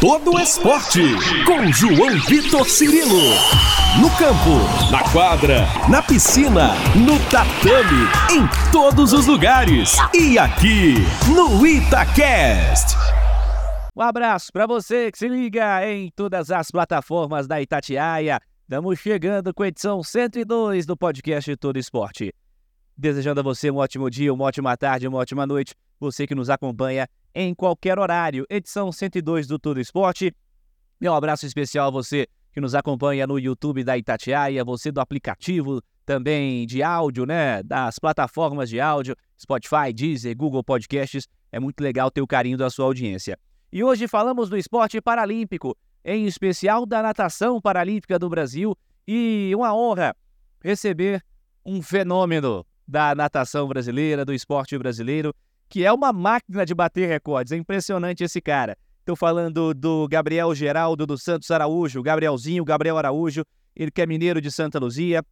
todo o esporte com João Vitor Cirilo. No campo, na quadra, na piscina, no tatame, em todos os lugares. E aqui no Itacast. Um abraço para você que se liga em todas as plataformas da Itatiaia. Estamos chegando com a edição 102 do podcast Todo Esporte. Desejando a você um ótimo dia, uma ótima tarde, uma ótima noite. Você que nos acompanha em qualquer horário. Edição 102 do Todo Esporte. Um abraço especial a você que nos acompanha no YouTube da Itatiaia, você do aplicativo também de áudio, né? Das plataformas de áudio, Spotify, Deezer, Google Podcasts. É muito legal ter o carinho da sua audiência. E hoje falamos do esporte paralímpico, em especial da natação paralímpica do Brasil. E uma honra receber um fenômeno da natação brasileira, do esporte brasileiro, que é uma máquina de bater recordes. É impressionante esse cara. Estou falando do Gabriel Geraldo dos Santos Araújo, Gabrielzinho, Gabriel Araújo, ele que é mineiro de Santa Luzia,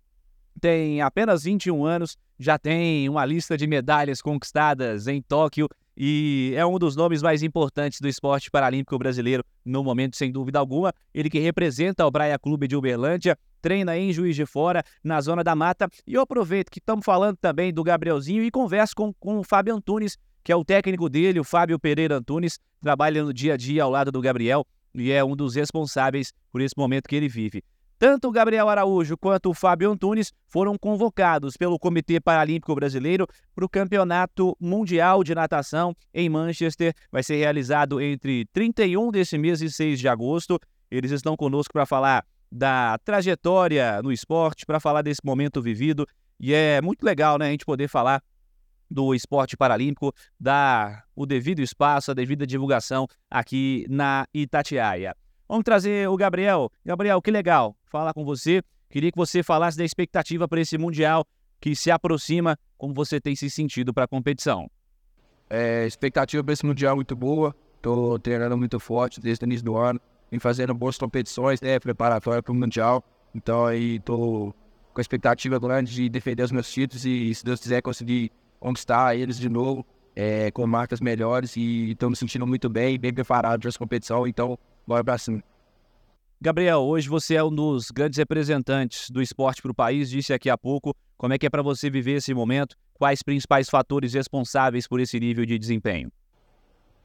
tem apenas 21 anos, já tem uma lista de medalhas conquistadas em Tóquio e é um dos nomes mais importantes do esporte paralímpico brasileiro no momento, sem dúvida alguma. Ele que representa o Braia Clube de Uberlândia, treina em Juiz de Fora, na Zona da Mata. E eu aproveito que estamos falando também do Gabrielzinho e converso com, com o Fábio Antunes, que é o técnico dele, o Fábio Pereira Antunes, trabalha no dia a dia ao lado do Gabriel e é um dos responsáveis por esse momento que ele vive. Tanto o Gabriel Araújo quanto o Fábio Antunes foram convocados pelo Comitê Paralímpico Brasileiro para o Campeonato Mundial de Natação em Manchester. Vai ser realizado entre 31 desse mês e 6 de agosto. Eles estão conosco para falar da trajetória no esporte, para falar desse momento vivido. E é muito legal né, a gente poder falar do esporte paralímpico, dar o devido espaço, a devida divulgação aqui na Itatiaia. Vamos trazer o Gabriel. Gabriel, que legal falar com você. Queria que você falasse da expectativa para esse Mundial que se aproxima, como você tem se sentido para a competição. É, expectativa para esse Mundial muito boa. Estou treinando muito forte desde o início do ano. Vim fazendo boas competições, né, preparatória para o Mundial. Então aí estou com a expectativa grande de defender os meus títulos e, se Deus quiser, conseguir conquistar eles de novo é, com marcas melhores. E estou me sentindo muito bem, bem preparado para essa competição. Então Bora pra cima. Gabriel, hoje você é um dos grandes representantes do esporte para o país, disse aqui há pouco. Como é que é para você viver esse momento? Quais principais fatores responsáveis por esse nível de desempenho?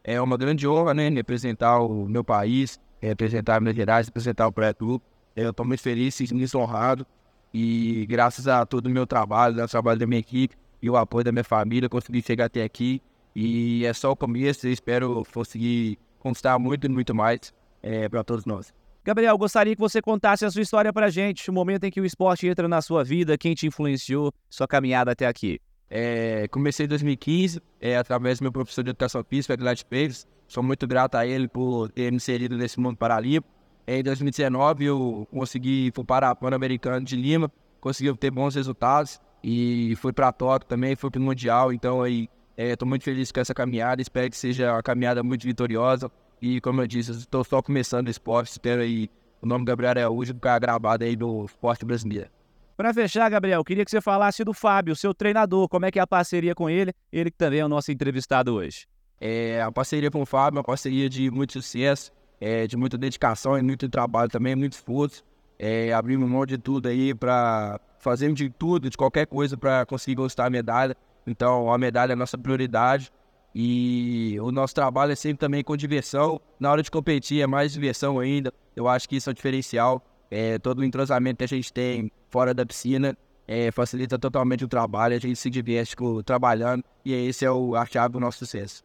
É uma grande honra, né? Representar o meu país, representar Minas Gerais, representar o Pré Clube. Eu estou muito feliz, muito honrado. E graças a todo o meu trabalho, o trabalho da minha equipe e o apoio da minha família, consegui chegar até aqui. E é só o começo, eu espero conseguir conquistar muito e muito mais é, para todos nós. Gabriel, gostaria que você contasse a sua história para a gente, o momento em que o esporte entra na sua vida, quem te influenciou, sua caminhada até aqui. É, comecei em 2015, é, através do meu professor de educação física, Gladys Pérez. Sou muito grato a ele por ter me inserido nesse mundo paralímpico. Em 2019, eu consegui, fui para a Pan-Americano de Lima, consegui ter bons resultados e fui para a Tóquio também, fui para o Mundial. Então, aí, estou é, muito feliz com essa caminhada, espero que seja uma caminhada muito vitoriosa. E como eu disse, estou só começando o esporte, espero aí o nome Gabriel Araújo ficar gravado aí do esporte brasileiro. Para fechar, Gabriel, queria que você falasse do Fábio, seu treinador, como é que é a parceria com ele, ele que também é o nosso entrevistado hoje. É, a parceria com o Fábio é uma parceria de muito sucesso, é, de muita dedicação e muito trabalho também, muito esforço. É, abrimos mão de tudo aí para fazermos de tudo, de qualquer coisa para conseguir gostar a medalha. Então, a medalha é a nossa prioridade. E o nosso trabalho é sempre também com diversão. Na hora de competir é mais diversão ainda. Eu acho que isso é o diferencial. É, todo o entrosamento que a gente tem fora da piscina é, facilita totalmente o trabalho. A gente se diverte com, trabalhando e esse é o, a chave do nosso sucesso.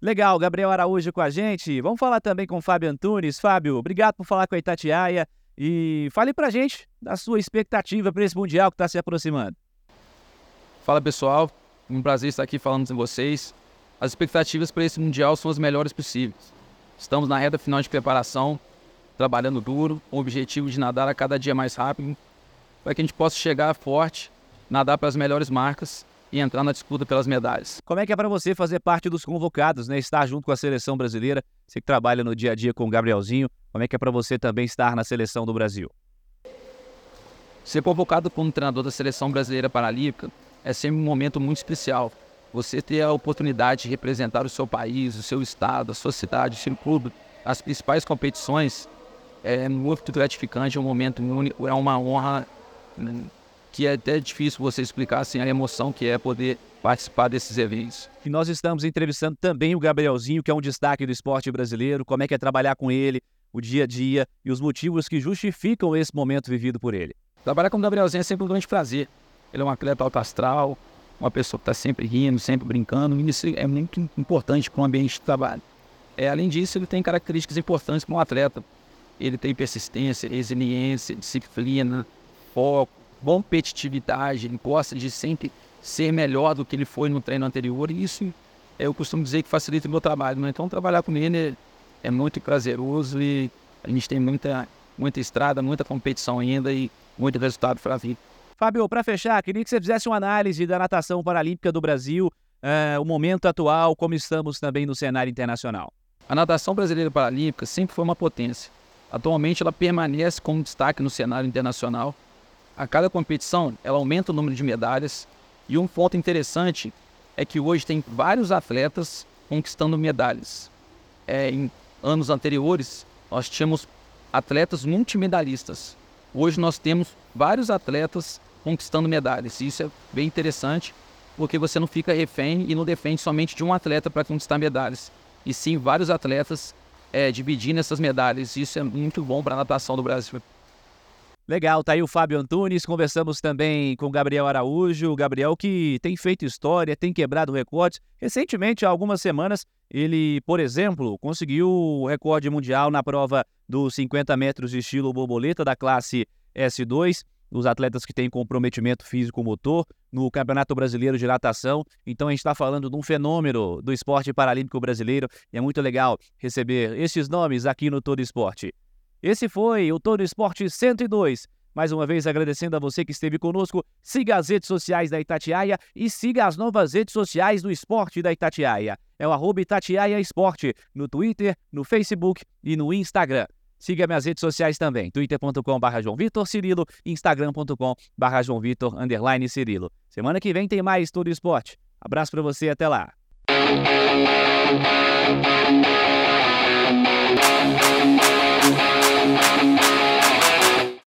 Legal, Gabriel Araújo com a gente. Vamos falar também com o Fábio Antunes. Fábio, obrigado por falar com a Itatiaia. E fale pra gente da sua expectativa para esse Mundial que está se aproximando. Fala pessoal, um prazer estar aqui falando com vocês. As expectativas para esse Mundial são as melhores possíveis. Estamos na reta final de preparação, trabalhando duro, com o objetivo de nadar a cada dia mais rápido, para que a gente possa chegar forte, nadar para as melhores marcas e entrar na disputa pelas medalhas. Como é que é para você fazer parte dos convocados, né? Estar junto com a seleção brasileira, você que trabalha no dia a dia com o Gabrielzinho, como é que é para você também estar na seleção do Brasil? Ser convocado como treinador da seleção brasileira paralímpica é sempre um momento muito especial, você ter a oportunidade de representar o seu país, o seu estado, a sua cidade, o seu clube as principais competições, é muito gratificante, é um momento único, é uma honra né, que é até difícil você explicar assim, a emoção que é poder participar desses eventos. E nós estamos entrevistando também o Gabrielzinho, que é um destaque do esporte brasileiro, como é que é trabalhar com ele, o dia a dia e os motivos que justificam esse momento vivido por ele. Trabalhar com o Gabrielzinho é sempre um grande prazer. Ele é um atleta alto astral, uma pessoa que está sempre rindo, sempre brincando, e isso é muito importante para um ambiente de trabalho. É, além disso, ele tem características importantes para um atleta. Ele tem persistência, resiliência, disciplina, foco, competitividade, ele gosta de sempre ser melhor do que ele foi no treino anterior, e isso eu costumo dizer que facilita o meu trabalho. Né? Então, trabalhar com ele é muito prazeroso e a gente tem muita, muita estrada, muita competição ainda e muito resultado para. Fábio, para fechar, queria que você fizesse uma análise da natação paralímpica do Brasil, uh, o momento atual, como estamos também no cenário internacional. A natação brasileira paralímpica sempre foi uma potência. Atualmente ela permanece como destaque no cenário internacional. A cada competição ela aumenta o número de medalhas e um ponto interessante é que hoje tem vários atletas conquistando medalhas. É, em anos anteriores nós tínhamos atletas multimedalistas. Hoje nós temos vários atletas conquistando medalhas. Isso é bem interessante, porque você não fica refém e não defende somente de um atleta para conquistar medalhas, e sim vários atletas é, dividindo essas medalhas. Isso é muito bom para a natação do Brasil. Legal, tá aí o Fábio Antunes. Conversamos também com o Gabriel Araújo. O Gabriel que tem feito história, tem quebrado recordes. Recentemente, há algumas semanas, ele, por exemplo, conseguiu o recorde mundial na prova dos 50 metros de estilo borboleta da classe S2 os atletas que têm comprometimento físico-motor no Campeonato Brasileiro de Natação. Então a gente está falando de um fenômeno do esporte paralímpico brasileiro e é muito legal receber esses nomes aqui no Todo Esporte. Esse foi o Todo Esporte 102. Mais uma vez agradecendo a você que esteve conosco. Siga as redes sociais da Itatiaia e siga as novas redes sociais do esporte da Itatiaia. É o arroba Itatiaia Esporte no Twitter, no Facebook e no Instagram. Siga minhas redes sociais também, twitter.com.br João Vitor Cirilo, instagram.com.br João Vitor Cirilo. Semana que vem tem mais Tudo Esporte. Abraço para você até lá.